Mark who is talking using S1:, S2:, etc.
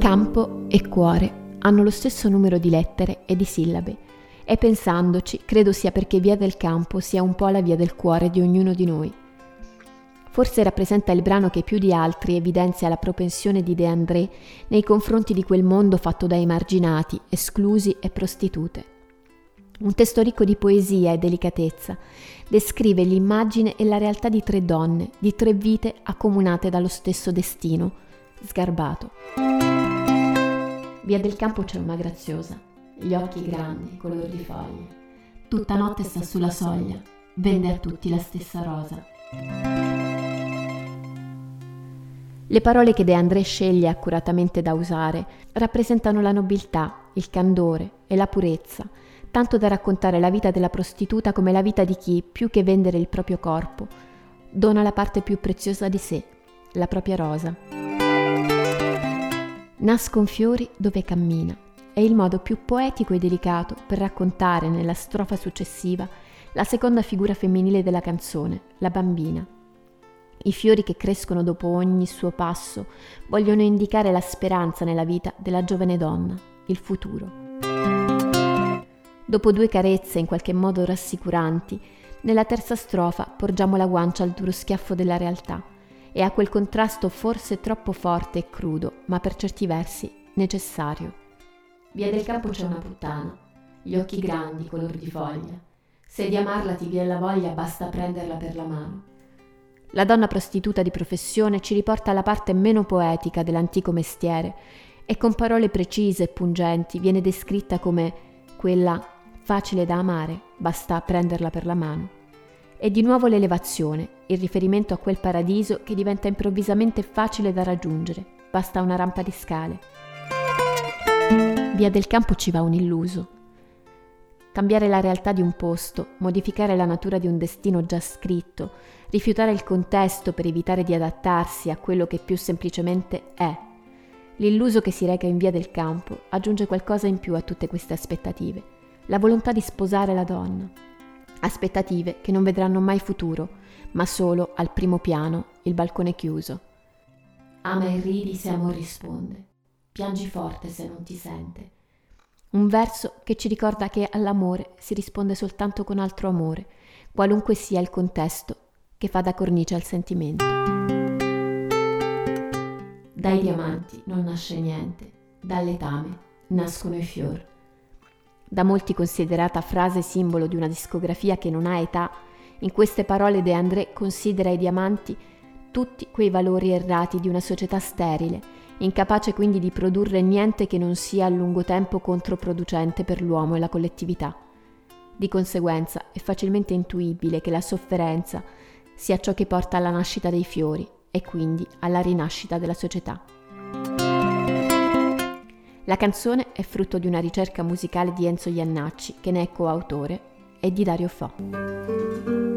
S1: Campo e cuore hanno lo stesso numero di lettere e di sillabe e pensandoci credo sia perché Via del Campo sia un po' la via del cuore di ognuno di noi. Forse rappresenta il brano che più di altri evidenzia la propensione di De André nei confronti di quel mondo fatto da emarginati, esclusi e prostitute. Un testo ricco di poesia e delicatezza, descrive l'immagine e la realtà di tre donne, di tre vite accomunate dallo stesso destino, sgarbato. Via del campo c'è una graziosa, gli occhi grandi, color di foglie. Tutta notte sta sulla soglia, vende a tutti la stessa rosa. Le parole che De André sceglie accuratamente da usare rappresentano la nobiltà, il candore e la purezza, tanto da raccontare la vita della prostituta come la vita di chi, più che vendere il proprio corpo, dona la parte più preziosa di sé, la propria rosa. Nascon fiori dove cammina. È il modo più poetico e delicato per raccontare nella strofa successiva la seconda figura femminile della canzone, la bambina, i fiori che crescono dopo ogni suo passo vogliono indicare la speranza nella vita della giovane donna, il futuro. Dopo due carezze in qualche modo rassicuranti, nella terza strofa porgiamo la guancia al duro schiaffo della realtà e a quel contrasto forse troppo forte e crudo, ma per certi versi necessario. Via del campo c'è una puttana, gli occhi grandi, color di foglia. Se di amarla ti viene la voglia, basta prenderla per la mano. La donna prostituta di professione ci riporta alla parte meno poetica dell'antico mestiere e con parole precise e pungenti viene descritta come quella facile da amare, basta prenderla per la mano. E di nuovo l'elevazione, il riferimento a quel paradiso che diventa improvvisamente facile da raggiungere, basta una rampa di scale. Via del campo ci va un illuso, Cambiare la realtà di un posto, modificare la natura di un destino già scritto, rifiutare il contesto per evitare di adattarsi a quello che più semplicemente è. L'illuso che si reca in via del campo aggiunge qualcosa in più a tutte queste aspettative, la volontà di sposare la donna. Aspettative che non vedranno mai futuro, ma solo al primo piano il balcone chiuso. Ama e ridi se amor risponde, piangi forte se non ti sente un verso che ci ricorda che all'amore si risponde soltanto con altro amore, qualunque sia il contesto che fa da cornice al sentimento. Dai diamanti non nasce niente, dall'etame nascono i fior. Da molti considerata frase simbolo di una discografia che non ha età, in queste parole De André considera i diamanti tutti quei valori errati di una società sterile incapace quindi di produrre niente che non sia a lungo tempo controproducente per l'uomo e la collettività. Di conseguenza è facilmente intuibile che la sofferenza sia ciò che porta alla nascita dei fiori e quindi alla rinascita della società. La canzone è frutto di una ricerca musicale di Enzo Iannacci, che ne è coautore, e di Dario Fo.